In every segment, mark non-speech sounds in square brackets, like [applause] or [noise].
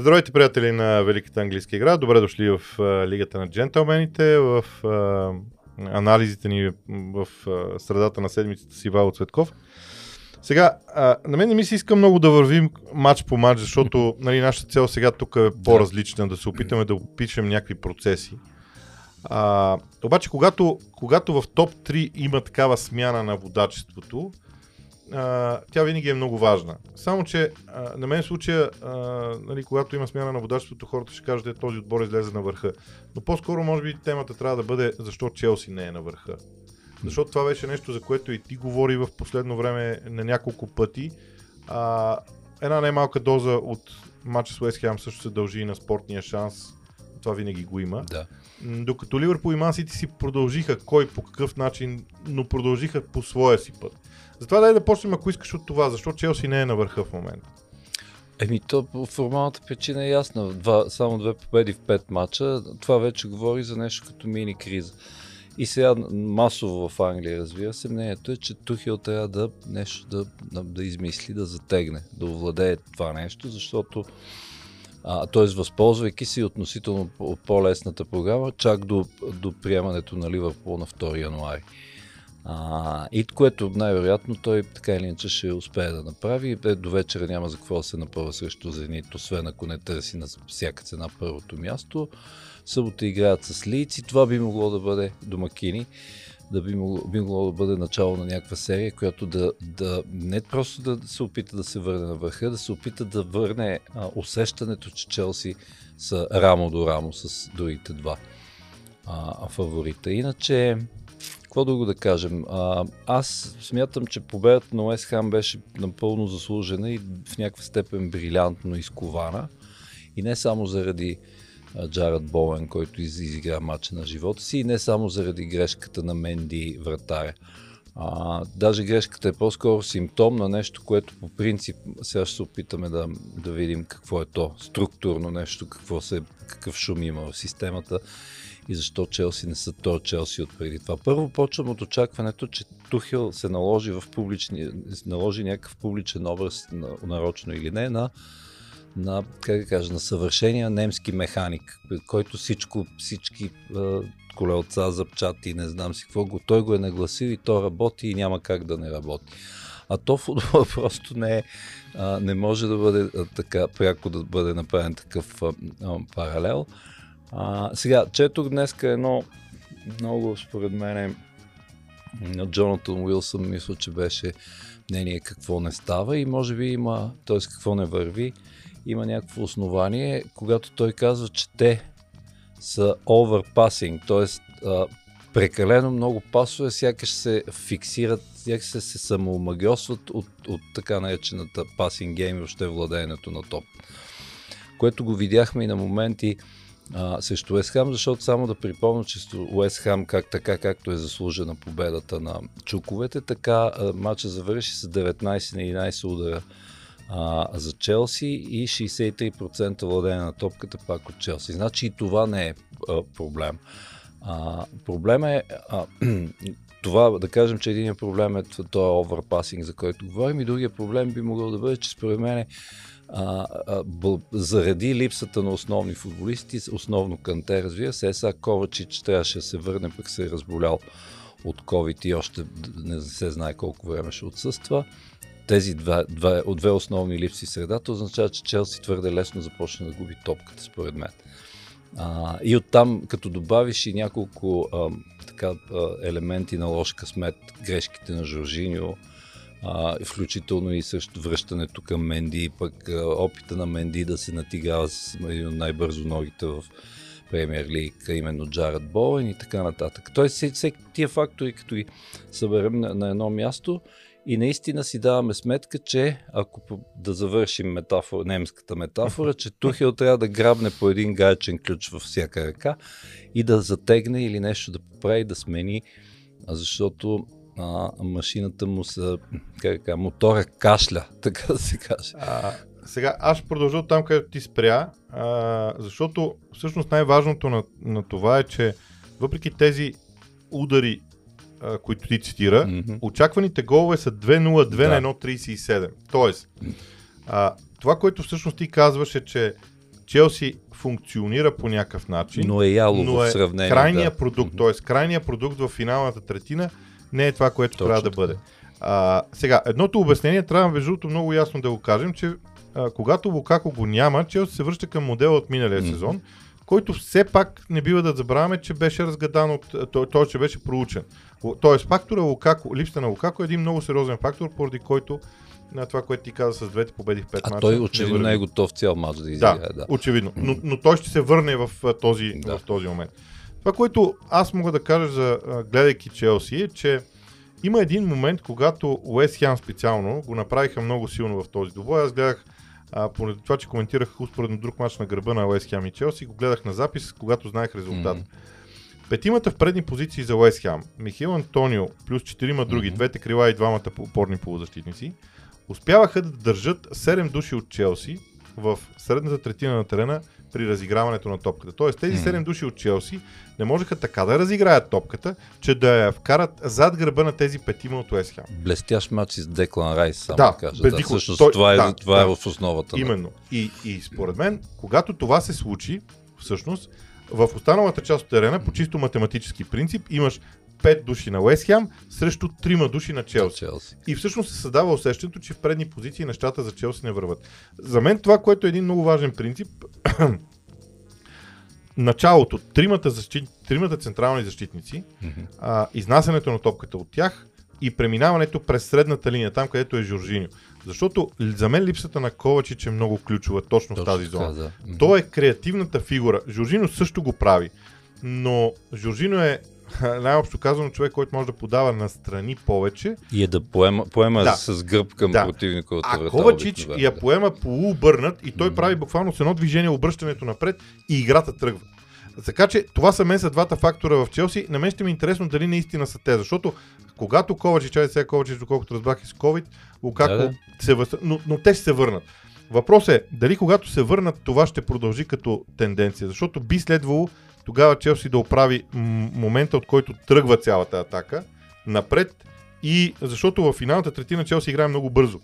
Здравейте, приятели на Великата английска игра. Добре дошли в а, Лигата на джентълмените, в а, анализите ни в а, средата на седмицата с Ивайло Цветков. Сега, а, на мен не ми се иска много да вървим матч по матч, защото [laughs] нали, нашата цел сега тук е по-различна, да се опитаме да опишем някакви процеси. А, обаче, когато, когато в топ 3 има такава смяна на водачеството, а, тя винаги е много важна. Само, че а, на мен случая, а, нали, когато има смяна на водачеството, хората ще кажат, че този отбор излезе на върха. Но по-скоро, може би, темата трябва да бъде защо Челси не е на върха. Защото това беше нещо, за което и ти говори в последно време на няколко пъти. А, една най-малка доза от матча с Уест Хем също се дължи и на спортния шанс. Това винаги го има. Да. Докато Ливърпул и Ман Сити си продължиха кой по какъв начин, но продължиха по своя си път. Затова дай да почнем, ако искаш от това, защо Челси не е на върха в момента. Еми, то формалната причина е ясна. Два, само две победи в пет мача. Това вече говори за нещо като мини криза. И сега масово в Англия, разбира се, мнението е, че Тухил трябва да нещо да, да, да измисли, да затегне, да овладее това нещо, защото т.е. възползвайки си относително от по-лесната програма, чак до, до приемането на Ливърпул на 2 януари. А, и което най-вероятно той така или иначе ще успее да направи. Е, до вечера няма за какво да се напъва срещу Зенит, освен ако не търси на всяка цена първото място. Събота играят с Лици. Това би могло да бъде домакини да би могло, би могло да бъде начало на някаква серия, която да, да не просто да се опита да се върне на върха, да се опита да върне а, усещането, че Челси са рамо до рамо с другите два а, фаворита. Иначе, какво друго да кажем? А, аз смятам, че победата на Уест Хам беше напълно заслужена и в някаква степен брилянтно изкована. И не само заради Джаред Боуен, който изигра матча на живота си и не само заради грешката на Менди вратаря. А, даже грешката е по-скоро симптом на нещо, което по принцип сега ще се опитаме да, да видим какво е то. Структурно нещо, какво се, какъв шум има в системата и защо Челси не са то Челси от преди това. Първо почвам от очакването, че Тухил се наложи в публични, наложи някакъв публичен образ, нарочно или не, на на, как кажа, на съвършения немски механик, който всичко, всички колелца, запчати, не знам си какво, го, той го е нагласил и то работи и няма как да не работи. А то футбол [laughs] просто не, е, а, не може да бъде а, така, пряко да бъде направен такъв а, а, паралел. А, сега, четох днес едно много, според мен, на Джонатан Уилсън, мисля, че беше мнение какво не става и може би има, т.е. какво не върви има някакво основание, когато той казва, че те са overpassing, т.е. прекалено много пасове, сякаш се фиксират, сякаш се, се самоомагиосват от, от така наречената пасинг гейм и въобще владеенето на топ. Което го видяхме и на моменти а, срещу Уест Хам, защото само да припомня, че Уест Хам, как, така както е заслужена победата на Чуковете, така а, матча завърши с 19 на 11 удара а, за Челси и 63% владение на топката пак от Челси. Значи и това не е а, проблем. А, проблем е а, [clears throat] това, да кажем, че един проблем е този оверпасинг, за който говорим и другия проблем би могъл да бъде, че според мен а, а, бъл, заради липсата на основни футболисти, основно Канте, разбира се, сега Ковачич трябваше да се върне, пък се е разболял от COVID и още не се знае колко време ще отсъства тези два, два, две основни липси средата означава, че Челси твърде лесно започна да губи топката, според мен. А, и оттам, като добавиш и няколко а, така, елементи на лош късмет, грешките на Жоржиньо, а, включително и също връщането към Менди, пък а, опита на Менди да се натигава с от най-бързо ногите в Премьер Лиг, именно Джаред Боуен и така нататък. Тоест, всеки тия фактори, като ги съберем на, на едно място, и наистина си даваме сметка, че ако да завършим метафора, немската метафора, че Тухел трябва да грабне по един гаечен ключ във всяка ръка и да затегне или нещо да поправи, да смени, защото а, машината му са, как така, мотора кашля, [laughs] така да се каже. А, сега, аз ще продължа там, където ти спря, а, защото всъщност най-важното на, на това е, че въпреки тези удари а, които ти цитира, mm-hmm. очакваните голове са 2-0-2 да. на 1-37. Тоест, а, това, което всъщност ти казваше, че Челси функционира по някакъв начин, Но е ялово но в е сравнение. крайният да. продукт, т.е. крайният продукт в финалната третина не е това, което Точно трябва да бъде. А, сега, едното обяснение трябва между другото много ясно да го кажем, че а, когато Лукако го няма, Челси се връща към модела от миналия Мгм. сезон, който все пак не бива да забравяме, че беше разгадан от, той, той че беше проучен. Тоест фактора Лукако, липсата на Лукако е един много сериозен фактор, поради който на това, което ти каза с двете победи в пет А мача. той очевидно не е готов цял матч да изиграе. Да, Да. очевидно. Но, но той ще се върне в, този, Да. в този момент. Това, което аз мога да кажа, за, гледайки Челси, е, че има един момент, когато Уест Хем специално го направиха много силно в този двубой. Аз гледах, а, поради това, че коментирах успоредно друг матч на гърба на Уест Хем и Челси, го гледах на запис, когато знаех резултата. Мгм. Петимата в предни позиции за Уест Хем, Михил Антонио плюс четирима други, Мгм. двете крила и двамата опорни полузащитници, успяваха да държат 7 души от Челси в средната третина на терена при разиграването на топката. Тоест тези Мгм. 7 души от Челси не можеха така да разиграят топката, че да я вкарат зад гърба на тези петима от Уест Хем. Блестящ матч с Деклан Райс, само Да, кажа. Да, всъщност той- това, е, да, това е да. в основата. Именно. И, и според мен, когато това се случи, всъщност, в останалата част от терена, по чисто математически принцип, имаш 5 души на Уест Хем срещу 3 души на Челси. Челси. И всъщност се създава усещането, че в предни позиции нещата за Челси не върват. За мен това, което е един много важен принцип, [clears throat] началото, тримата, защит, тримата централни защитници, Мгм. а, изнасянето на топката от тях и преминаването през средната линия, там където е Жоржиньо. Защото за мен липсата на Ковачич е много ключова точно, в Точно тази зона. Мгм. Той е креативната фигура. Жоржино също го прави, но Жоржино е [laughs] най-общо казано човек, който може да подава настрани повече, И е да поема, поема Да. с гръб към Да. противника от а врата. Ковачич обикновено, я да. поема полуобърнат и той Мгм. прави буквално с едно движение обръщането напред и играта тръгва. Така че това са мен са двата фактора в Челси. На мен ще ми е интересно дали наистина са те, защото когато Ковачич, чай сега Ковачич, доколкото разбрах и с COVID, Лукако Да, да. се въз... но, но те ще се върнат. Въпросът е дали когато се върнат това ще продължи като тенденция, защото би следвало тогава Челси да оправи момента, от който тръгва цялата атака напред и защото в финалната третина Челси играе много бързо.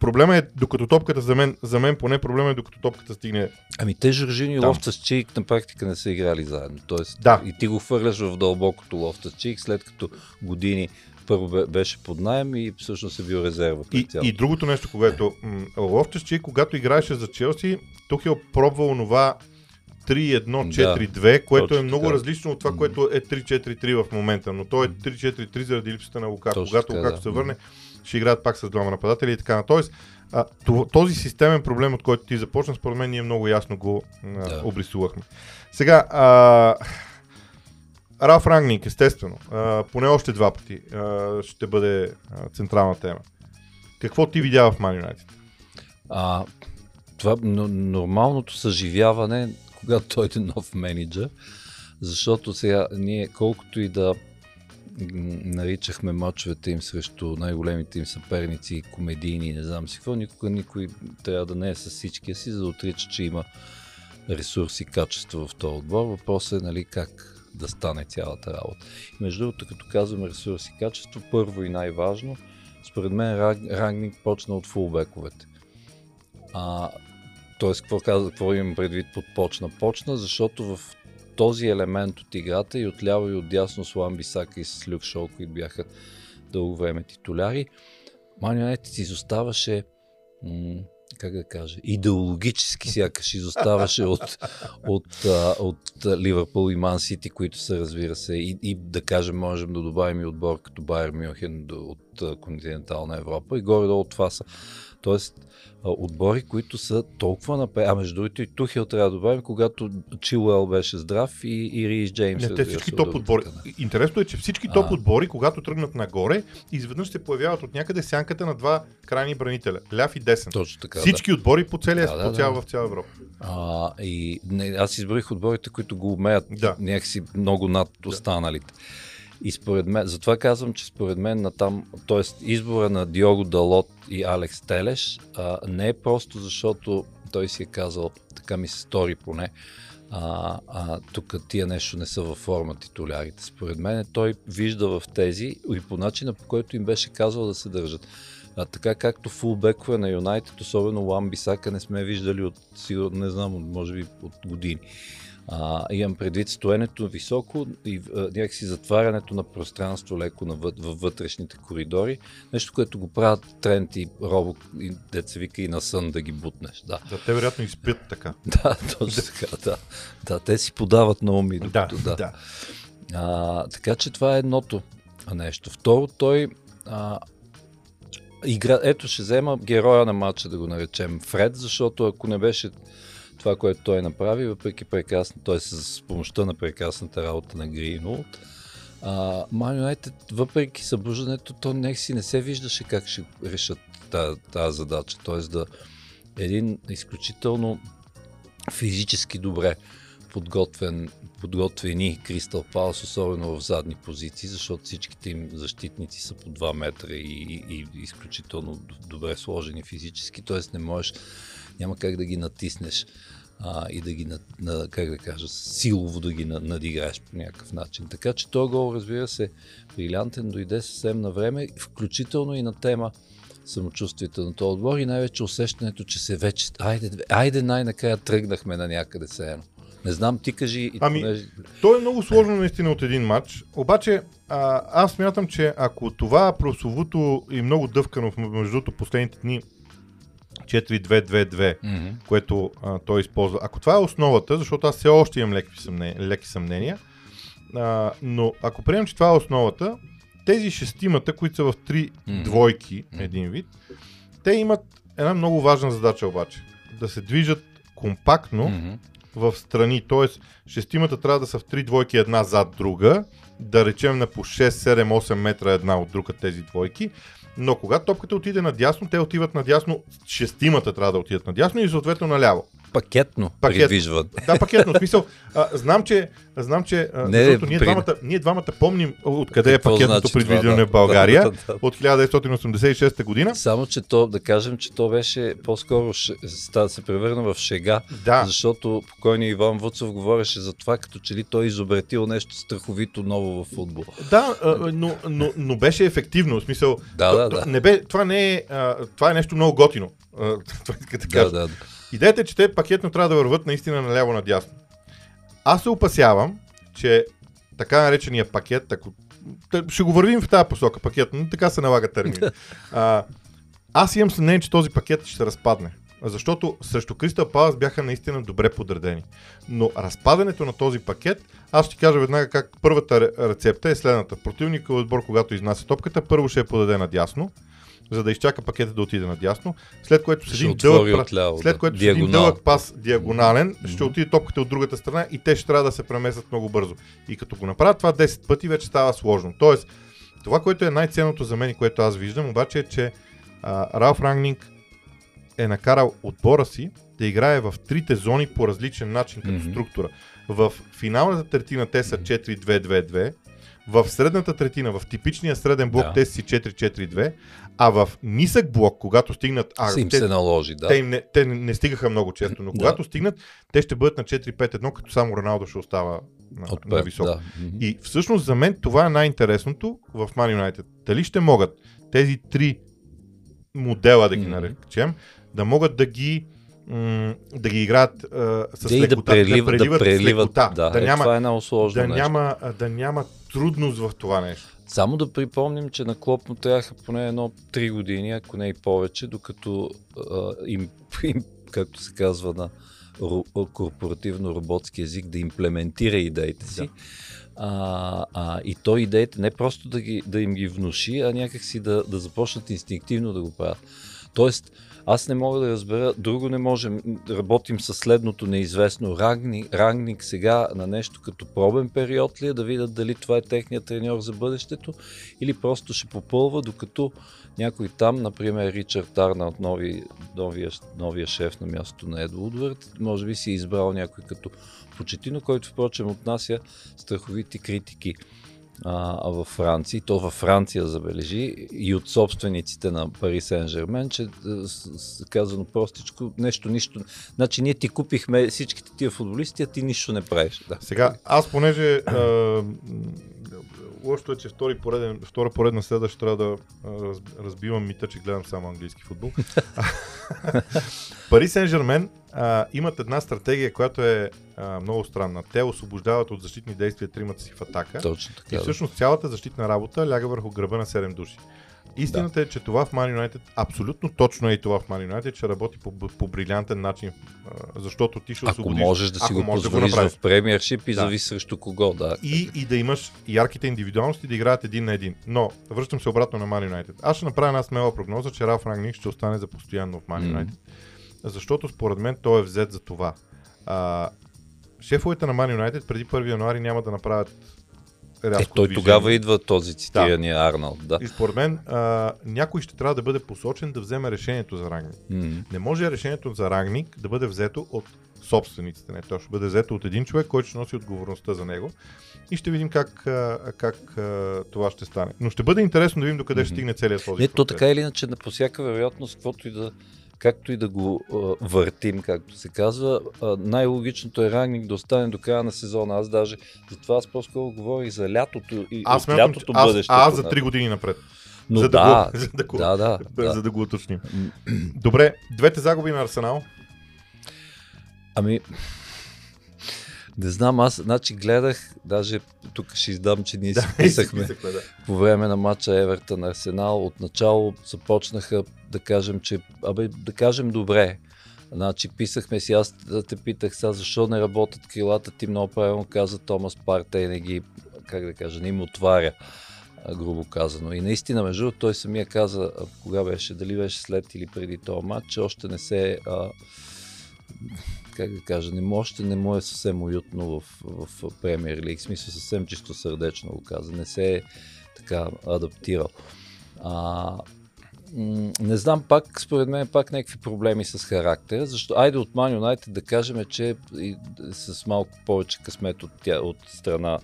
Проблема е, докато топката за мен, за мен поне проблема е докато топката стигне. Ами те Жоржини и. Лофта с Чик на практика не са играли заедно. Тоест, Да. и ти го хвърляш в дълбокото Лофта с Чик, след като години първо бе- беше под найем и всъщност е бил резерва. И, и другото нещо, което Лофтес, че когато играеше за Челси, Тухел пробва онова 3-1-4-2, което точно е много така. различно от това, което е 3-4-3 в момента. Но то е 3-4-3 заради липсата на. Точно Когато така, Лукако да. се върне, ще играят пак с двама нападатели и така. Тоест, а, този системен проблем, от който ти започна, според мен ние много ясно го а, Да. обрисувахме. Сега, а, Раф Рангник, естествено, а, поне още два пъти а, ще бъде а, централна тема. Какво ти видя в Man United? А, това но, нормалното съживяване, когато дойде нов менеджер, защото сега ние колкото и да наричахме мачовете им срещу най-големите им съперници, комедийни, не знам си какво, никога никой трябва да не е с всичкия си, за да отрича, че има ресурси, качество в този отбор. Въпросът е нали, как да стане цялата работа. И между другото, като казваме ресурси и качество, първо и най-важно, според мен Раг- Рагник почна от фулбековете. А, тоест, какво, каза, какво имам предвид под почна? Почна, защото в този елемент от играта и отляво и отдясно с Ламби Сака и с Люк Шоу, които бяха дълго време титуляри, Манионетът изоставаше м- как да кажа, идеологически сякаш изоставаше от, от, от а, Ливърпул и Ман Сити, които са, разбира се, и, и да кажем, можем да добавим и отбор като Байер Мюнхен от континентална Европа и горе-долу това са. Тоест, отбори, които са толкова напред. А между другото и Тухел трябва да добавим, когато Чилуел беше здрав и, и Рис Джеймс. Не, те разбира всички топ от отбори. Интересно е, че всички А. топ отбори, когато тръгнат нагоре, изведнъж се появяват от някъде сянката на два крайни бранителя. Ляв и десен. Точно така. да. Всички отбори по целия Да, да, по цяла, да. в цяла Европа. А, и не, аз изброих отборите, които го умеят Да. някакси много над останалите. И според мен, затова казвам, че според мен на там, т.е. избора на Диого Далот и Алекс Телеш а, не е просто защото той си е казал, така ми се стори поне, а, а, тук тия нещо не са във форма титулярите. Според мен той вижда в тези и по начина по който им беше казал да се държат. А така както фулбекове на Юнайтед, особено Ламбисака, Бисака, не сме виждали от, не знам, може би от години. А, имам предвид стоенето високо и а, някакси затварянето на пространство леко във вътрешните коридори. Нещо, което го правят тренд и робо, и деца вика и на сън да ги бутнеш. Да, да те вероятно и спят така. [laughs] да, точно така, да. Да, те си подават на уми. Докато, да, да. да. А, така че това е едното нещо. Второ, той а, игра, ето ще взема героя на матча да го наречем Фред, защото ако не беше това, което той направи, въпреки прекрасно, т.е. с помощта на прекрасната работа на Гринолд, Ман Юнайтед, въпреки събуждането, то някакси не се виждаше как ще решат тази задача. Т.е. да един изключително физически добре подготвен, подготвени Кристал Палас, особено в задни позиции, защото всичките им защитници са по 2 метра и, и, и изключително добре сложени физически, т.е. не можеш няма как да ги натиснеш а, и да ги, на, на, как да кажа, силово да ги надиграеш по някакъв начин. Така че този гол, разбира се, брилянтен, дойде съвсем на време, включително и на тема самочувствието на този отбор и най-вече усещането, че се вече, айде, айде най-накрая тръгнахме на някъде се едно. Не знам, ти кажи. Ами, понеже... то е много сложно наистина от един матч. Обаче, а, аз смятам, че ако това прословото и много дъвкано в между последните дни 4-2-2-2, mm-hmm. което а, той използва. Ако това е основата, защото аз все още имам леки съмнения, леки съмнения а, но ако приемем, че това е основата, тези шестимата, които са в три mm-hmm. двойки, един вид, те имат една много важна задача обаче. Да се движат компактно mm-hmm. В страни. Тоест, шестимата трябва да са в три двойки една зад друга, да речем на по 6, 7, 8 метра една от друга тези двойки, но когато топката отиде надясно, те отиват надясно, шестимата трябва да отидат надясно и съответно наляво. Пакетно, пакетно. придвижват. Да, пакетно. В [laughs] смисъл, а, знам, че, знам, че а, не, защото ние, при... двамата, ние двамата помним откъде е пакетното значи придвижване да, в България да, да, да. от 1986 година. Само, че то, да кажем, че то беше по-скоро да се превърна в шега, да. защото покойният Иван Вуцов говореше за това, като че ли той изобретил нещо страховито ново в футбол. Да, но, но, но беше ефективно. В смисъл, да, да, да. Не бе, това, не е, това е нещо много готино. [laughs] Това да, да, да. Идеята е, че те пакетно трябва да върват наистина наляво надясно. Аз се опасявам, че така наречения пакет, ако... ще го вървим в тази посока пакет, но така се налага термин. А, аз имам съмнение, че този пакет ще се разпадне. Защото срещу Кристал Палас бяха наистина добре подредени. Но разпадането на този пакет, аз ще кажа веднага как първата рецепта е следната. Противникът отбор, когато изнася топката, първо ще я подаде надясно, за да изчака пакета да отиде надясно, след което с един дълъг, отляво, след което да. с един дълъг пас диагонален mm-hmm. ще отиде топката от другата страна и те ще трябва да се преместят много бързо. И като го направят това 10 пъти, вече става сложно. Тоест, това, което е най-ценното за мен и което аз виждам, обаче е, че а, Ралф Рангнинг е накарал отбора си да играе в трите зони по различен начин като mm-hmm. структура. В финалната третина те са 4-2-2-2, в средната третина, в типичния среден блок, да. те си 4-4-2, а в нисък блок, когато стигнат... А, им те, се наложи, да. Те, им не, те не стигаха много често, но когато да. стигнат, те ще бъдат на 4-5-1, като само Роналдо ще остава на, От на високо. Да. И всъщност за мен това е най-интересното в Man United. Дали ще могат тези три модела, да ги наречем, да могат да ги да ги играят а, с лекота, да, прелив, да преливат, да преливат лекота, да, да, е, няма, това е много сложно да няма, да няма трудност в това нещо. Само да припомним, че на Клоп му трябваха поне едно 3 години, ако не и повече, докато а, им, [laughs] им, както се казва на корпоративно-роботски език, да имплементира идеите си. Да. А, а, и то идеите не просто да, ги, да им ги внуши, а някакси да, да започнат инстинктивно да го правят. Тоест, аз не мога да разбера, друго не можем. Работим с следното неизвестно. Рангник, рангник сега на нещо като пробен период ли е, да видят дали това е техният треньор за бъдещето или просто ще попълва, докато някой там, например Ричард Арна от нови, новия, новия шеф на мястото на Ед Удвард, може би си е избрал някой като Почетино, който впрочем отнася страховити критики а, във Франция, то във Франция забележи и от собствениците на Пари Сен Жермен, че казано простичко, нещо, нищо. Значи ние ти купихме всичките тия футболисти, а ти нищо не правиш. Да. Сега, аз понеже а, лошото е, че втори пореден, втора поредна следа ще трябва да раз, разбивам мита, че гледам само английски футбол. [laughs] Пари Сен Жермен имат една стратегия, която е а, много странна. Те освобождават от защитни действия тримата си в атака. Точно така. И всъщност цялата защитна работа ляга върху гръба на 7 души. Истината да. е, че това в Man United, абсолютно точно е и това в Man United, че работи по, по брилянтен начин, защото ти ще ако освободиш. Можеш да си го позволиш да го в премиершип и да. зависи срещу кого. Да. И, и да имаш ярките индивидуалности да играят един на един. Но, връщам се обратно на Man United. Аз ще направя една смела прогноза, че Раф Рангник ще остане за постоянно в Man United. Mm. Защото според мен той е взет за това. А, шефовете на Man United преди 1 януари няма да направят рязко е, той движение. тогава идва този цитирания да. Арнолд. Да. И според мен а, някой ще трябва да бъде посочен да вземе решението за Рагник. Mm-hmm. Не може решението за Рагник да бъде взето от собствениците. Не, то ще бъде взето от един човек, който ще носи отговорността за него. И ще видим как, как това ще стане. Но ще бъде интересно да видим докъде mm-hmm. ще стигне целият този Не, процес. то така или иначе, по всяка вероятност, каквото и да както и да го а, въртим, както се казва, а, най-логичното е Рагник да остане до края на сезона. Аз даже, затова аз по-скоро говорих за лятото и аз от лятото аз, бъдеще. Аз за 3 години напред. Но за да, да, го, [laughs] за да, го, да, да, [laughs] да, за да го уточним. Добре, двете загуби на Арсенал. Ами, не знам, аз значи гледах, даже тук ще издам, че ние да, си [laughs] писахме да. по време на матча Евертън Арсенал. Отначало започнаха да кажем, че, абе, да кажем добре. Значи писахме си, аз да те питах сега, защо не работят крилата, ти много правилно каза Томас Партей, не ги, как да кажа, не им отваря грубо казано. И наистина, между другото, той самия каза, кога беше, дали беше след или преди този матч, че още не се а, как да кажа, не може, не му е съвсем уютно в, в Премьер Лиг, смисъл съвсем чисто сърдечно го каза, не се е така адаптирал. А, не знам, пак, според мен, пак някакви проблеми с характера, защо, айде от Man United да кажем, че и, с малко повече късмет от, тя, от страна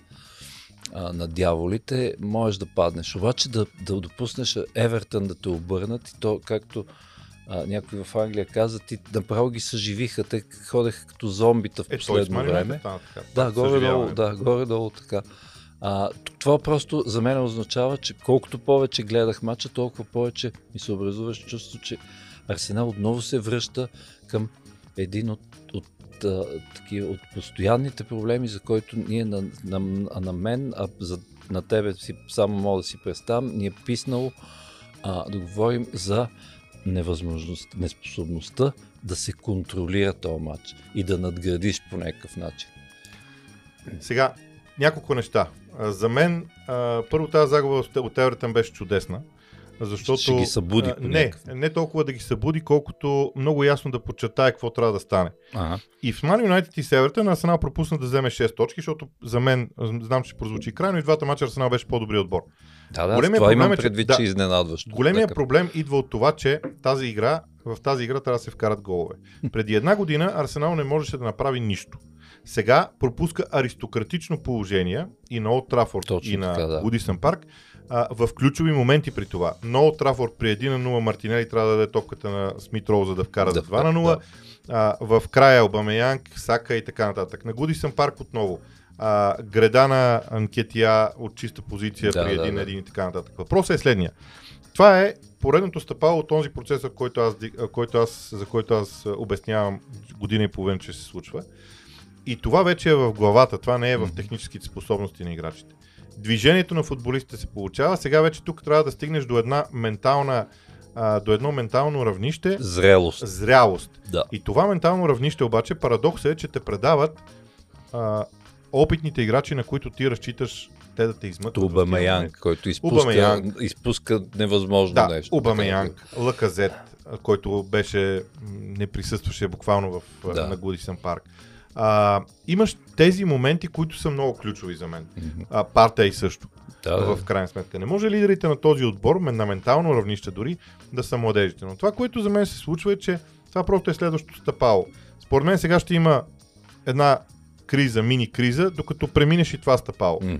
а, на дяволите, можеш да паднеш. Обаче да, да допуснеш Евертън да те обърнат и то, както а, някой в Англия каза, ти направо ги съживиха, те ходеха като зомбита в последно е, време. Та, така, да, горе-долу, да, горе-долу така. А, това просто за мен означава, че колкото повече гледах мача, толкова повече ми се образуваше чувство, че Арсенал отново се връща към един от, от, таки, от постоянните проблеми, за който ние на, на, на мен, а за, на тебе си, само мога да си представям, ни е писнало а, да говорим за невъзможност, неспособността да се контролира този матч и да надградиш по някакъв начин. Сега, няколко неща. За мен, първо тази загуба от Евертън беше чудесна. Защото, ще ги събуди. А, не, не толкова да ги събуди, колкото много ясно да подчертае какво трябва да стане. Ага. И в Man United и Севертън Арсенал пропусна да вземе 6 точки, защото за мен, знам, че прозвучи крайно и двата мача Арсенал беше по-добри отбор. Да, да, Големия това имам е, предвид, че, че изненадващо. Големия така. проблем идва от това, че тази игра, в тази игра трябва да се вкарат голове. Преди една година Арсенал не можеше да направи нищо. Сега пропуска аристократично положение и на Олд Трафорд и на така, да. Удисън парк а, в ключови моменти при това. Но Трафорд при 1 на 0 Мартинели трябва да даде топката на Смит Роу, за да вкара да, за 2 на 0. Да. А, в края Обамеянг, Сака и така нататък. На Гудисън парк отново а, греда на Анкетия от чиста позиция да, при един да, да. един и така нататък. Въпросът е следния. Това е поредното стъпало от този процес, който аз, който аз, за който аз обяснявам година и половина, че се случва. И това вече е в главата, това не е в техническите способности на играчите. Движението на футболистите се получава, сега вече тук трябва да стигнеш до една ментална а, до едно ментално равнище. Зрелост. Зрялост. Да. И това ментално равнище обаче, парадокс е, че те предават а, опитните играчи, на които ти разчиташ те да те измъкват. Убамеянг, който изпуска, изпуска невъзможно да, нещо. Убамеянг, Лаказет, който беше, не присъстваше буквално в, да. на Гудисън парк. А, имаш тези моменти, които са много ключови за мен. Mm-hmm. А, Партей също. Да, да. В крайна сметка. Не може лидерите на този отбор, на ментално равнище дори, да са младежите. Но това, което за мен се случва е, че това просто е следващото стъпало. Според мен сега ще има една криза, мини криза, докато преминеш и това стъпало. Mm-hmm.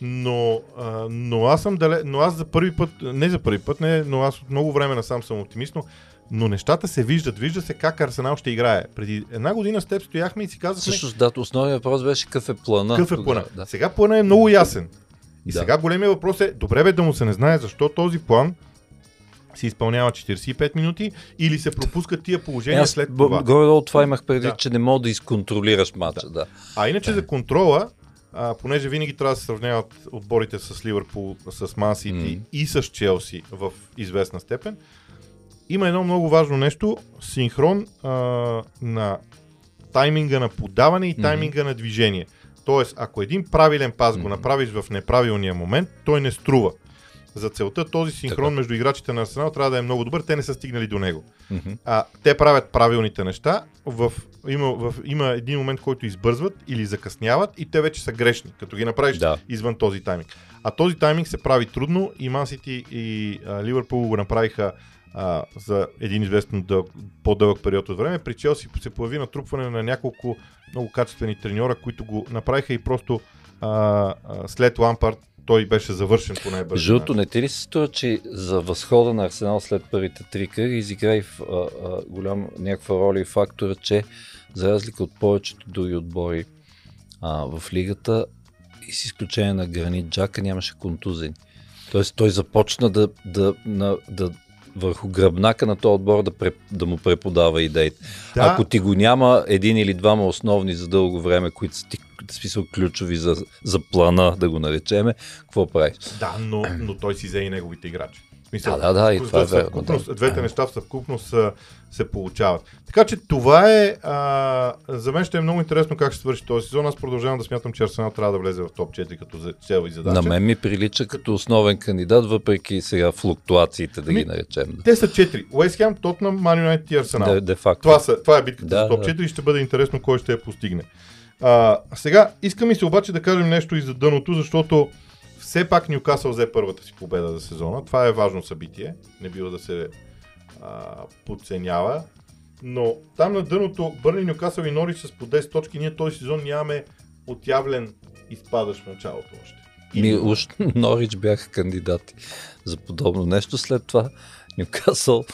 Но, а, но аз съм дале, но аз за първи път, не за първи път, не, но аз от много време насам съм оптимист, но, но нещата се виждат. Вижда се как Арсенал ще играе. Преди една година с теб стояхме и си казахме... Също, да, основният въпрос беше какъв е плана. Какъв е плана. Да. Сега плана е много ясен. И Да. сега големия въпрос е, добре бе да му се не знае защо този план се изпълнява 45 минути или се пропускат тия положения Аз след това. горе-долу това имах преди, Да. че не мога да изконтролираш матча. Да. А иначе за контрола, а, понеже винаги трябва да се сравняват отборите с Ливърпул, с Ман Сити Мгм. и с Челси в известна степен, има едно много важно нещо синхрон а, на тайминга на подаване и тайминга на движение. Тоест, ако един правилен пас го Мгм. направиш в неправилния момент, той не струва. За целта този синхрон Така. между играчите на Арсенал трябва да е много добър. Те не са стигнали до него. Мгм. А, те правят правилните неща. В, има, в, има един момент, който избързват или закъсняват и те вече са грешни, като ги направиш Да. извън този тайминг. А този тайминг се прави трудно и Ман Сити и Ливърпул го направиха а, за един известно дълъг, по-дълъг период от време. При Челси се появи натрупване на няколко много качествени треньора, които го направиха и просто а, а, след Лампард той беше завършен по най-бързо. Жълто, не ти ли се струва, че за възхода на Арсенал след първите три кръга изигра и в, а, а, голям някаква роля и фактора, че за разлика от повечето други отбори а, в лигата и с изключение на Гранит Джака нямаше контузени. Тоест той започна да, да, на, да върху гръбнака на този отбор да, пре, да му преподава идеите. Да. Ако ти го няма един или двама основни за дълго време, които са ти смисъл ключови за, за плана, да го наречеме, какво правиш? Да, но, но той си взе и неговите играчи. Смисъл, Да, да, да, и това е съвкупност, да. Двете неща в съвкупност са, се получават. Така че това е. А, за мен ще е много интересно как ще свърши този сезон. Аз продължавам да смятам, че Арсенал трябва да влезе в топ 4 като цел и задача. На мен ми прилича като основен кандидат, въпреки сега флуктуациите, да Ами, ги наречем. Те са 4. Уест Хем, Тотнам, Ман Юнайтед и Арсенал. Де, де факто. Това, са, това е битката Да, за топ да. 4 и ще бъде интересно кой ще я постигне. А, сега, искам и се обаче да кажем нещо и за дъното, защото все пак Ньюкасъл взе първата си победа за сезона. Това е важно събитие. Не бива да се а, подценява. Но там на дъното Бърни, Ньюкасъл и Норич с по 10 точки. Ние този сезон нямаме отявлен изпадащ в началото още. Ми, уж Норич бяха кандидати за подобно нещо. След това Нюкасъл,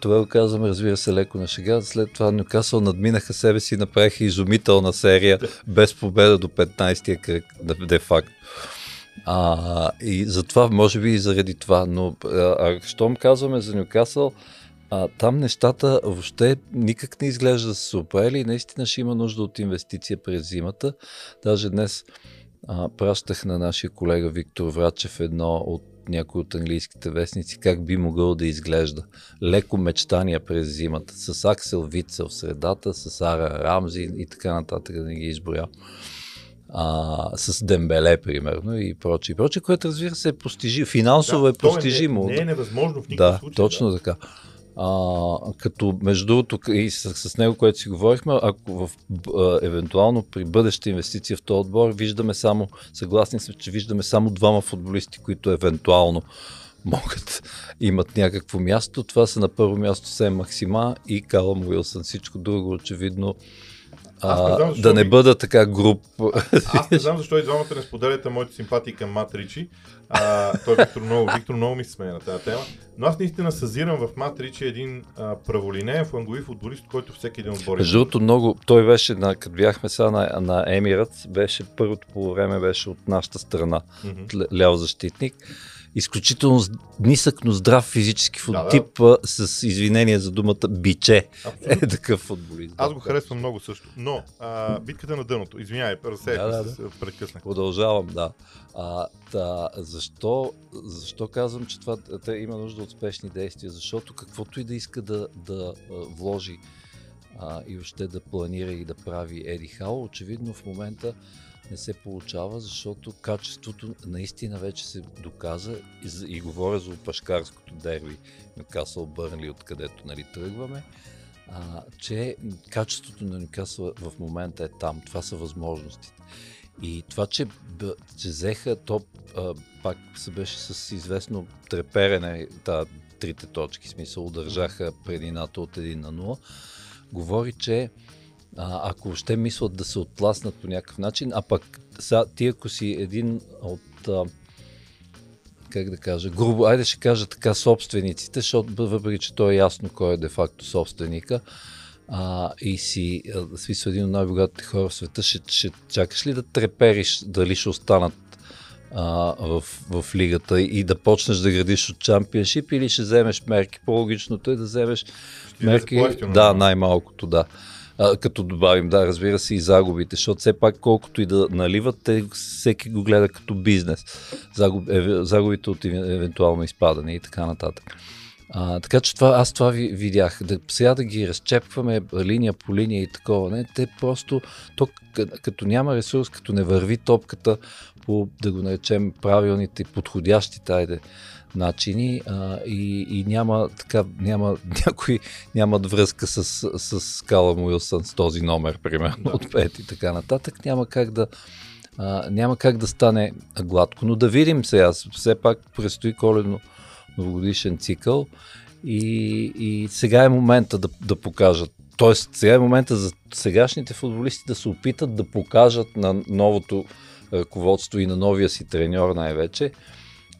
това го казвам, разбира се, леко на шега. След това Нюкасъл надминаха себе си и направиха изумителна серия без победа до 15-я кръг, де факто. А, и затова, може би и заради това, но а, щом казваме за Нюкасъл, а, там нещата въобще никак не изглежда да се оправили и наистина ще има нужда от инвестиция през зимата. Даже днес а, пращах на нашия колега Виктор Врачев едно от някои от английските вестници, как би могъл да изглежда. Леко мечтания през зимата, с Аксел Вица в средата, с Ара Рамзи и така нататък, да не ги изброя. А, с Дембеле, примерно, и прочее, и прочее, което разбира се е постижимо. Финансово е то постижимо. Не, не е невъзможно в никакъв Да, случай. точно така. А, като между другото и с, с него, което си говорихме, ако в, а, евентуално при бъдеща инвестиция в този отбор, виждаме само, съгласни сме, че виждаме само двама футболисти, които евентуално могат, имат някакво място. Това са на първо място Сем Максима и Калъм Уилсън. Всичко друго очевидно Аз не а, знам защо да не ви- бъда така груп. Аз не знам защо и двамата не споделяте моите симпатии към Мат Ричи. А, той Виктор много, Виктор много ми се смее на тази тема. Но аз наистина съзирам в Мат Ричи един а, праволинеен флангови футболист, който всеки един отбор Между другото, много, той беше, на, като бяхме сега на, на Емират, беше първото по време беше от нашата страна, л- ляв защитник. Изключително нисък, но здрав физически фут, Да, да. с извинение за думата биче. [laughs] Е Абсолютно. такъв футболист. Аз го харесвам много също. Но а, битката на дъното, извинявай, разсеях Да, да, да, прекъснах. Продължавам, да. А, та, защо, защо казвам, че това те има нужда от спешни действия? Защото каквото и да иска да, да вложи а, и още да планира и да прави Еди Хао, очевидно в момента не се получава, защото качеството наистина вече се доказа и, и говоря за опашкарското дерби Нюкасъл Бърнли, откъдето нали, тръгваме, а, че качеството на Нюкасъл в момента е там. Това са възможностите. И това, че, че взеха топ, а, пак се беше с известно треперене, та, трите точки, смисъл удържаха предината от 1 на 0, говори, че а, ако ще мислят да се оттласнат по някакъв начин, а пък са, ти ако си един от а, как да кажа, грубо, айде ще кажа така, собствениците, защото въпреки, че то е ясно кой е де-факто собственика, а, и си, а, смисъл един от най-богатите хора в света, ще, ще чакаш ли да трепериш дали ще останат а, в, в лигата и да почнеш да градиш от чемпионшип или ще вземеш мерки. По-логичното е да вземеш мерки. Да, най-малкото, да. А, като добавим, да, разбира се, и загубите, защото все пак колкото и да наливат, те всеки го гледа като бизнес. Загуб, е, загубите от евентуално изпадане и така нататък. А, така че това, аз това ви, видях. Да, сега да ги разчепваме линия по линия и такова. Не, те просто, то, като няма ресурс, като не върви топката по, да го наречем, правилните, подходящите, айде, начини а, и, и няма така, няма, [laughs] някой нямат връзка с, с Калам Уилсън с този номер, примерно, да. от 5 и така нататък. Няма как да а, няма как да стане гладко. Но да видим сега, все пак предстои коледно новогодишен цикъл и, и сега е момента да, да покажат. Тоест, сега е момента за сегашните футболисти да се опитат да покажат на новото ръководство и на новия си треньор най-вече,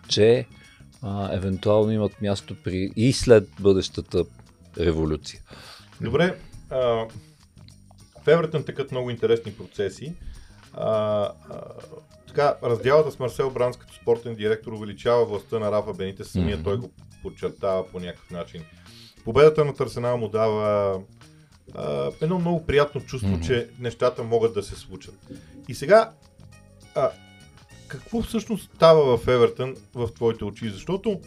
че а, евентуално имат място при и след бъдещата революция. Добре, а, в Евертън текат много интересни процеси. А, а, така, разделата с Марсел Бранс като спортен директор увеличава властта на Рафа Бените, самия mm-hmm. той го подчертава по някакъв начин. Победата на Търсенал му дава а, едно много приятно чувство, mm-hmm. че нещата могат да се случат. И сега, а, какво всъщност става в Евертън в твоите очи? Защото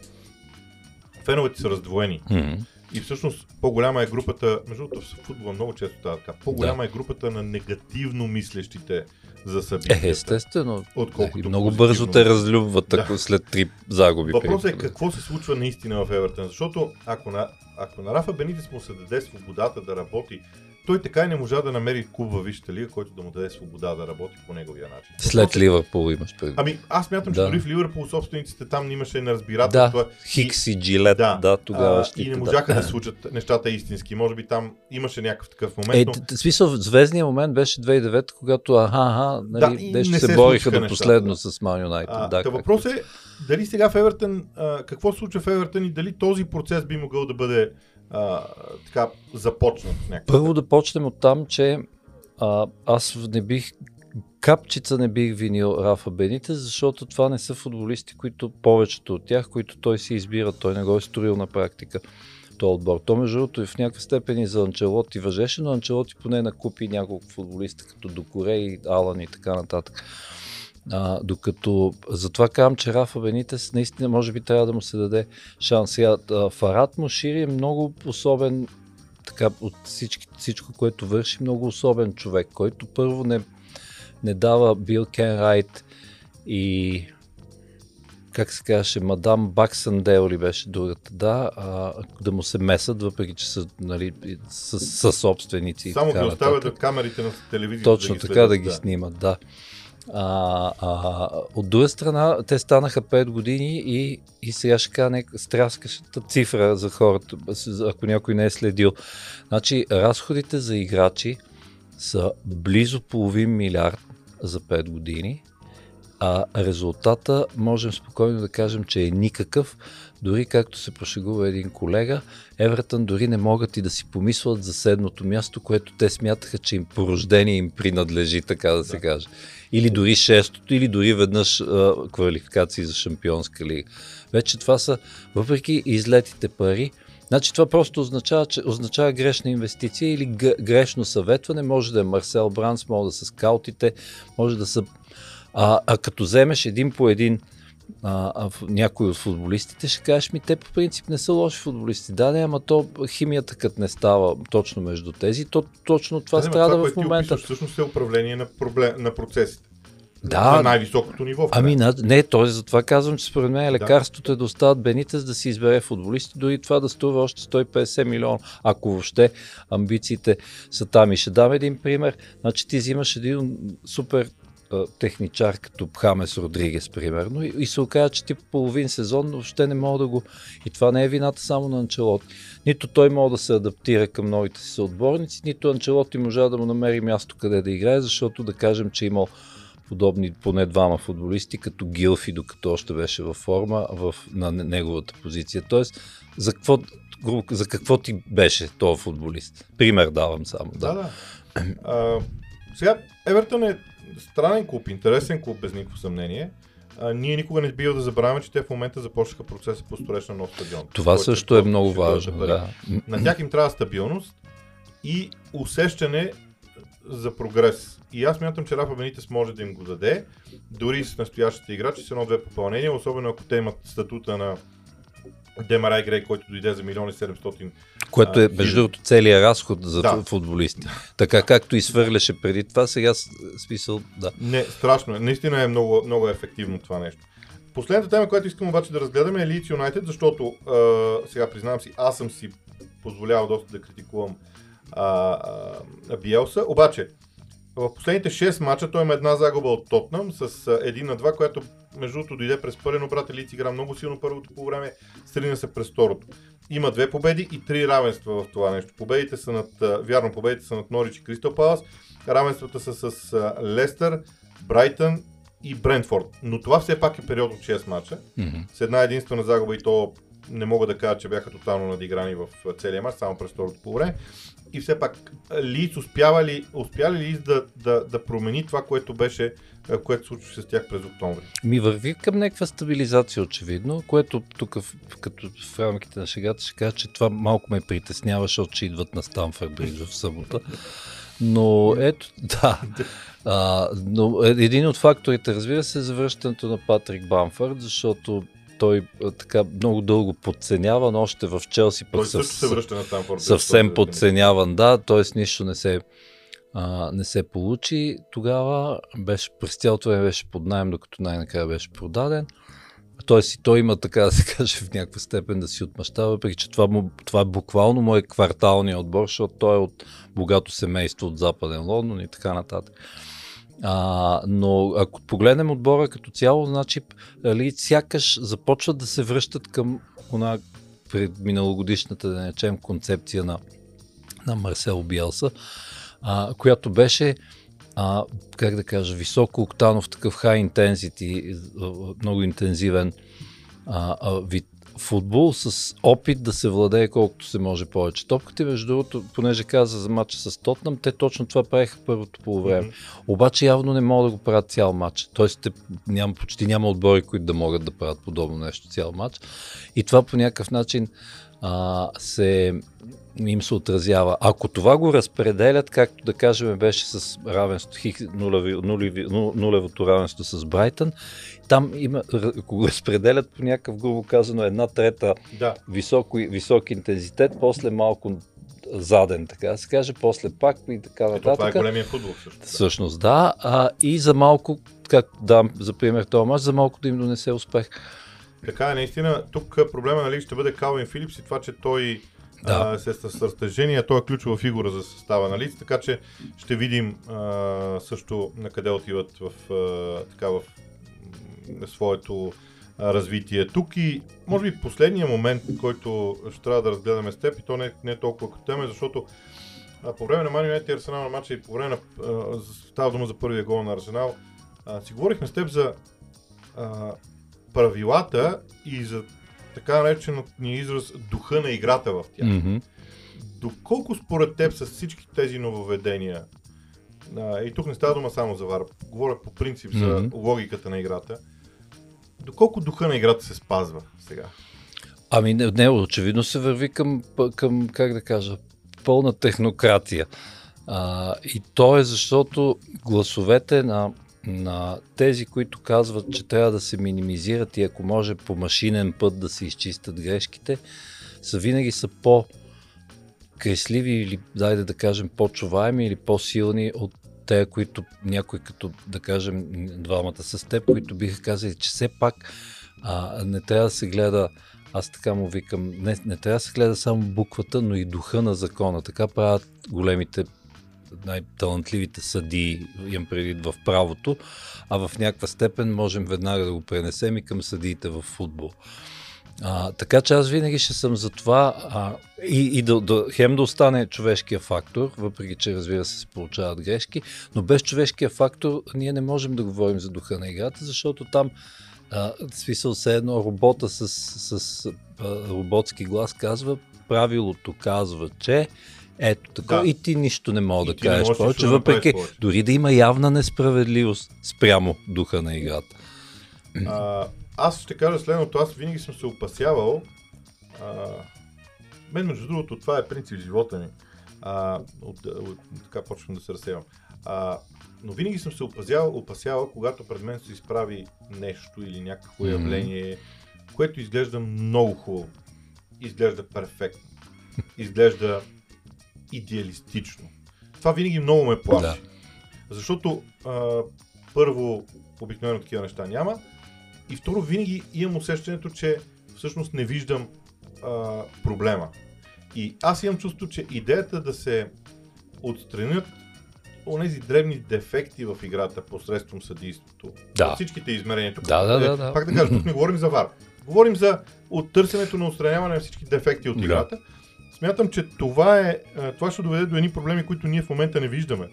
феновете са раздвоени. Mm-hmm. И всъщност по-голяма е групата, между другото в футбола много често става така, по-голяма да. е групата на негативно мислещите за събитията. Е, естествено. Отколкото да, много бързо те разлюбват да. след три загуби. Въпросът е какво се случва наистина в Евертън, защото ако на, ако на Рафа Бенитес му се даде свободата да работи той така и не можа да намери клуб във Висшата лига, който да му даде свобода да работи по неговия начин. След. Ливърпул имаш преди. Ами аз мятам, че да. дори в Ливърпул собствениците там имаше неразбирателство. Да, Хикс и Джилет, да, да тогава ще. И не можаха да. да случат нещата истински. Може би там имаше някакъв такъв момент. Е, но... смисъл, звездния момент беше 2009, когато аха, аха, нали, да, ще се, се бориха до последно да. с Ман Юнайтед. Да, въпрос е дали сега в Евертън, какво случва в Евертън и дали този процес би могъл да бъде а, така започнат? Някакъв. Първо да почнем от там, че а, аз не бих капчица не бих винил Рафа Бените, защото това не са футболисти, които повечето от тях, които той си избира, той не го е строил на практика този отбор. То между другото и в някаква степен и за Анчелоти въжеше, но Анчелоти поне накупи няколко футболиста, като Докорей, Алан и така нататък. А, докато затова казвам, че Рафа Бенитес наистина може би трябва да му се даде шанс. Сега, Фарат Мушири е много особен, така от всички, всичко, което върши, много особен човек, който първо не, не дава Бил Кен Райт и как се казваше, мадам Баксандел ли беше другата, да, а, да му се месат, въпреки че са, нали, с, с собственици. Само ги оставят камерите на телевизията. Точно да така да ги да. снимат, да. А, а, от друга страна, те станаха 5 години и, и сега ще кажа стряскащата цифра за хората, ако някой не е следил. Значи, разходите за играчи са близо половин милиард за 5 години, а резултата можем спокойно да кажем, че е никакъв. Дори както се пошегува един колега, Евертън дори не могат и да си помислят за седното място, което те смятаха, че им по рождение им принадлежи, така да, да. се каже или дори шестото, или дори веднъж а, квалификации за шампионска лига. Вече това са, въпреки излетите пари, Значи това просто означава, че означава грешна инвестиция или грешно съветване. Може да е Марсел Бранс, може да са скаутите, може да са... А, а като вземеш един по един а, а, някой от футболистите, ще кажеш ми, те по принцип не са лоши футболисти. Да, не, ама то химията като не става точно между тези, то точно това да, страда това, в момента. Опишеш, всъщност е управление на, проблем, на процесите. Да. На най-високото ниво. Ами, на, не, т.е. затова казвам, че според мен лекарството да. е да остават Бенитес да си избере футболисти, дори това да струва още 150 милиона, ако въобще амбициите са там. И ще дам един пример. Значи ти взимаш един супер техничар като Хамес Родригес, примерно, и, и се оказа, че ти по половин сезон въобще не мога да го... И това не е вината само на Анчелот. Нито той може да се адаптира към новите си съотборници, нито Анчелоти можа да му намери място къде да играе, защото да кажем, че имал подобни поне двама футболисти, като Гилфи, докато още беше във форма в, на неговата позиция. Тоест, за какво, за какво ти беше този футболист? Пример давам само. Да, да. да. А, сега, Евертън е странен клуб, интересен клуб, без никакво съмнение. а, ние никога не бива да забравяме, че те в момента започнаха процеса по строеж на нов стадион. Това също е много важно. Да. На тях им трябва стабилност и усещане за прогрес. И аз мятам, че Рафа Бенитес може да им го даде, дори с настоящите играчи с едно-две попълнения, особено ако те имат статута на Демарай Грей, който дойде за милиони 700. Което е, между другото, целият разход за да. футболисти. Така както и свърляше преди това, сега смисъл, да. Не, страшно е. Наистина е много, много ефективно това нещо. Последната тема, която искам обаче да разгледаме е Leeds United, защото а, сега признавам си, аз съм си позволявал доста да критикувам а, а, Биелса. Обаче, в последните 6 мача той има една загуба от Тотнам с 1 на 2, която между другото дойде през пълен обрат. Лиц игра много силно първото по време, стрина се през второто. Има две победи и три равенства в това нещо. Победите са над, вярно, победите са над Норич и Кристал Палас, равенствата са с Лестър, Брайтън и Брентфорд. Но това все пак е период от 6 мача. Mm-hmm. С една единствена загуба и то не мога да кажа, че бяха тотално надиграни в целия мач, само през второто по време. И все пак, Лиц успява ли, успя ли Лиц да, да, да промени това, което беше, което случваше с тях през октомври? Ми върви към някаква стабилизация, очевидно, което тук като в рамките на шегата ще кажа, че това малко ме притеснява, защото че идват на Станфорд Бридж в събота. Но ето, [laughs] да. А, но един от факторите, разбира се, е завръщането на Патрик Бамфърд, защото той така много дълго подценяван, още в Челси пък той също се връща на Станфорд. Съвсем подценяван, да, т.е. нищо не се, а, не се получи. Тогава беше, през цялото време беше под найем, докато най-накрая беше продаден. Тоест и той има, така да се [laughs] каже, в някаква степен да си отмъщава, въпреки че това, му, това е буквално мой кварталния отбор, защото той е от богато семейство от Западен Лондон и така нататък. А, но ако погледнем отбора като цяло, значи ли, сякаш започват да се връщат към она пред миналогодишната, да речем, концепция на, на Марсел Биелса, а, която беше а, как да кажа, високо октанов, такъв high intensity, много интензивен а, а, вид футбол с опит да се владее колкото се може повече топката. И между другото, понеже каза за матча с Тотнам, те точно това правиха първото по време. Mm-hmm. Обаче явно не могат да го правят цял матч. Тоест те, няма, почти няма отбори, които да могат да правят подобно нещо цял матч. И това по някакъв начин а, се им се отразява. Ако това го разпределят, както да кажем беше с равенство, нулеви, нулеви, нулевото равенство с Брайтън, там има, го разпределят по някакъв грубо казано една трета да. високо, висок интензитет, после малко заден, така да се каже, после пак и така нататък. Това е големия футбол също. Всъщност, да. А, и за малко, как дам за пример този мач, за малко да им донесе успех. Така е, наистина, тук проблема нали, ще бъде Калвин Филипс и това, че той да. а, с той е ключова фигура за състава на лиц, така че ще видим а, също на къде отиват в, а, така, в своето развитие. Тук и може би последния момент, който ще трябва да разгледаме с теб и то не, не е толкова като тема, защото а, по време на Мани Юнайтед и Арсенал на матча и по време на а, става дума за първия гол на Арсенал, а, си говорихме с теб за а, правилата и за така наречения израз духа на играта в тях. Mm-hmm. Доколко според теб с всички тези нововведения, а, и тук не става дума само за ВАР, говоря по принцип за mm-hmm. логиката на играта, доколко духа на играта се спазва сега? Ами не, не очевидно се върви към, към, как да кажа, пълна технократия. А, и то е защото гласовете на на тези, които казват, че трябва да се минимизират и ако може по машинен път да се изчистят грешките, са винаги са по кресливи или, дайде да кажем, по-чуваеми или по-силни от те, които някой като, да кажем, двамата с теб, които биха казали, че все пак а, не трябва да се гледа аз така му викам, не, не трябва да се гледа само буквата, но и духа на закона. Така правят големите най-талантливите съдии, имам предвид в правото, а в някаква степен можем веднага да го пренесем и към съдиите в футбол. А, така че аз винаги ще съм за това а, и, и да, да, хем да остане човешкия фактор, въпреки че разбира се се получават грешки, но без човешкия фактор ние не можем да говорим за духа на играта, защото там а, смисъл се едно робота с, с, с а, роботски глас казва, правилото казва, че ето така. Да. И ти нищо не мога и да кажеш повече, въпреки дори да има явна несправедливост спрямо духа на играта. А, аз ще кажа следното, аз винаги съм се опасявал. А, мен, между другото, това е принцип в живота ми. А, от, от, така почвам да се разсевам. А, но винаги съм се опасявал, опасявал, когато пред мен се изправи нещо или някакво Мгм. явление, което изглежда много хубаво. Изглежда перфектно. Изглежда идеалистично. Това винаги много ме плаши. Защото а, първо, обикновено такива неща няма. И второ, винаги имам усещането, че всъщност не виждам а, проблема. И аз имам чувство, че идеята да се отстранят онези древни дефекти в играта посредством съдейството. Да. Всичките измерения. Тук, Да, да, е, да, да. Пак да кажа, тук не говорим за вар. Говорим за оттърсенето на отстраняване на всички дефекти от Да. Смятам, че това, е, това ще доведе до едни проблеми, които ние в момента не виждаме.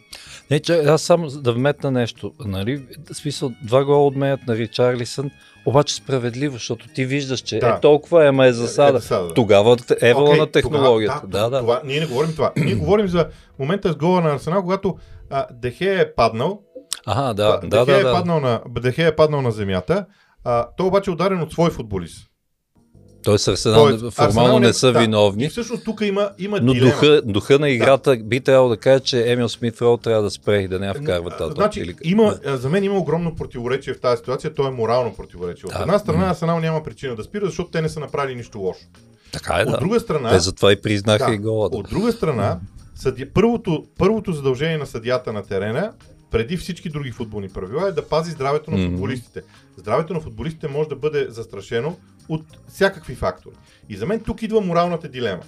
Не, че, аз само да вметна нещо. Нали? Смисъл, два гола отменят на Ричарлисън, обаче справедливо, защото ти виждаш, че Да. е толкова, ема е засада. Е, засада, да. Тогава е Окей, на технологията. Тогава, да, да. Това, ние не говорим това. Ние говорим за момента с гола на Арсенал, когато а, Дехе е паднал. Ага, да, да, Дехе, да, е да. паднал на, Дехе е паднал на земята. А, той обаче е ударен от свой футболист. Тоест Арсенал Тоест, формално Арсенал не са да. виновни. И всъщност тук има, има Но дилема. духа, духа на играта би трябвало да каже, че Емил Смит Роу трябва да спре и да не я вкарва тази. Значи, има, а, за мен има огромно противоречие в тази ситуация. То е морално противоречие. От Да. една страна. Арсенал няма причина да спира, защото те не са направили нищо лошо. Така е, От да. друга страна, Те затова и признаха Да. и гола. Да. От друга страна, съди... първото, първото задължение на съдията на терена, преди всички други футболни правила, е да пази здравето на футболистите. Здравето на футболистите може да бъде застрашено от всякакви фактори. И за мен тук идва моралната дилема.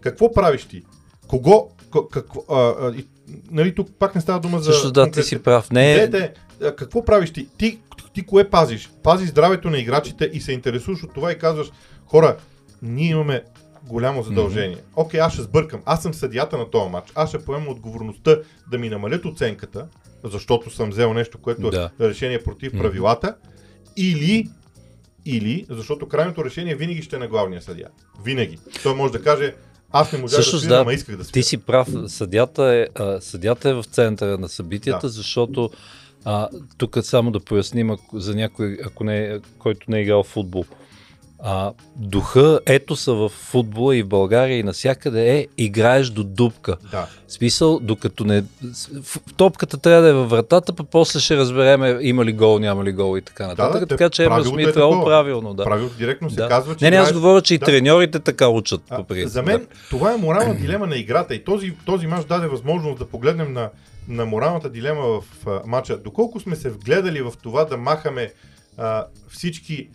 Какво правиш ти? Кого? Какво, а, а, и, нали, тук пак не става дума за. Също да, ти конкретни- си прав. Не, Идеята е, какво правиш ти? ти? Ти кое пазиш? Пазиш здравето на играчите и се интересуваш от това и казваш, хора, ние имаме голямо задължение. Окей, аз ще сбъркам. Аз съм съдията на този матч. Аз ще поема отговорността да ми намалят оценката, защото съм взел нещо, което Да. е решение против Мгм. правилата. Или, или, защото крайното решение винаги ще е на главния съдия. Винаги. Той може да каже, аз не можах да Всъщност, свиря, да, ама исках да свиря. Ти си прав. Съдята е, а, съдята е в центъра на събитията, Да. защото а, тук само да поясним ако, за някой, ако не, който не е играл в футбол. А, духа, ето са в футбола и в България и навсякъде е играеш до дупка. Да. Смисъл, докато не... в- Топката трябва да е във вратата, па после ще разбереме има ли гол, няма ли гол и така нататък. да, те- така че Емил е Смит Роу такова. правилно, да. Правило директно се да. казва, че. не, не, аз говоря, че и да. треньорите така учат. А, по принцип, за мен това е морална дилема на играта и този, този мач даде възможност да погледнем на, на моралната дилема в а, матча. Доколко сме се вгледали в това да махаме а, всички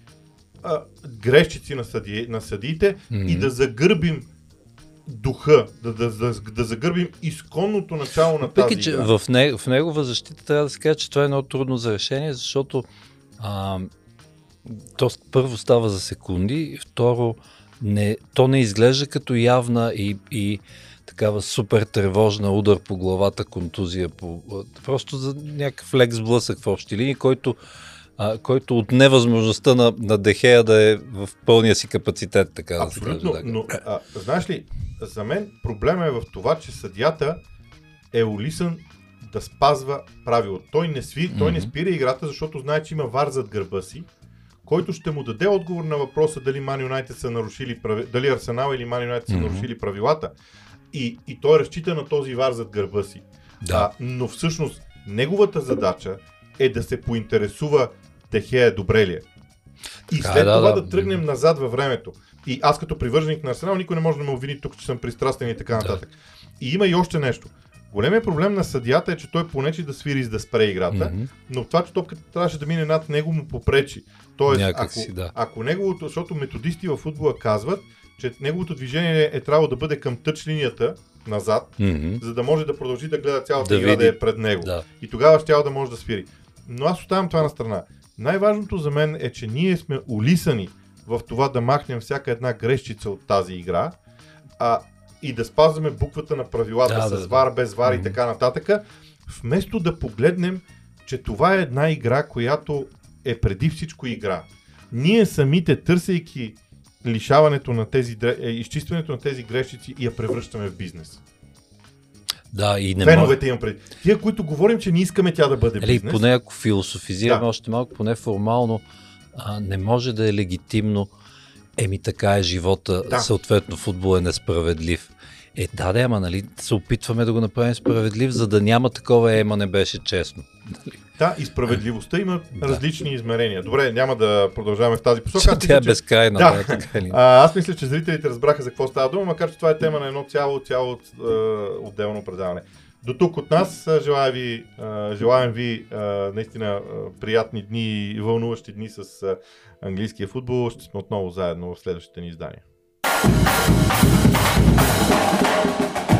а, грешчици на, съди, на съдиите Мгм. и да загърбим духа, да, да, да, да загърбим изконното начало на тази Въпреки, че игра. в, не, в негова защита трябва да се каже, че това е много трудно за решение, защото а, то първо става за секунди, второ, не, то не изглежда като явна и, и такава супер тревожна удар по главата, контузия, по, просто за някакъв лек сблъсък в общи линии, който, а, който от невъзможността на, на Дехея да е в пълния си капацитет, така да се Абсолютно, каже. да. но а, знаеш ли, за мен проблема е в това, че съдята е улисан да спазва правило. Той не, сви, той не спира играта, защото знае, че има вар зад гърба си, който ще му даде отговор на въпроса дали Ман Юнайтед са нарушили прави... дали Арсенал или Ман Юнайтед са Мгм. нарушили правилата. И, и той разчита на този вар зад гърба си. Да. А, но всъщност неговата задача е да се поинтересува Техея добре ли е. И Така е, след да, това да. да тръгнем назад във времето. И аз като привърженик на Арсенал, никой не може да ме обвини тук, че съм пристрастен и така Да. нататък. И има и още нещо. Големият проблем на съдията е, че той понече да свири за да спре играта, Мгм. но това, че топката трябваше да мине над него, му попречи. Тоест, Някак ако, да. ако неговото, защото методисти във футбола казват, че неговото движение е трябвало да бъде към тъч линията назад, Мгм. за да може да продължи да гледа цялата Да игра види. да е пред него. Да. И тогава ще да може да свири. Но аз оставям това на страна. Най-важното за мен е, че ние сме улисани в това да махнем всяка една грешчица от тази игра а, и да спазваме буквата на правилата Да, с да, вар, без вар и Мгм. така нататък, вместо да погледнем, че това е една игра, която е преди всичко игра. Ние самите, търсейки лишаването на тези, е, изчистването на тези грешчици и я превръщаме в бизнес. Да, и не. Феновете имам преди. Тия, които говорим, че не искаме тя да бъде Нали, бизнес. поне ако философизираме Да. още малко, поне формално, а, не може да е легитимно. Еми така е живота, Да. съответно футбол е несправедлив. Е, да, да, ама нали се опитваме да го направим справедлив, за да няма такова ема не беше честно. Да, и справедливостта има различни измерения. Добре, няма да продължаваме в тази посока. Аз тя е мисля, безкрайна. Да. Да. така иначе. [laughs] А, аз мисля, че зрителите разбраха за какво става дума, макар че това е тема на едно цяло, цяло е, отделно предаване. До тук от нас желая ви, а, желаем ви а, наистина приятни дни и вълнуващи дни с английския футбол. Ще сме отново заедно в следващите ни издания. Thank you.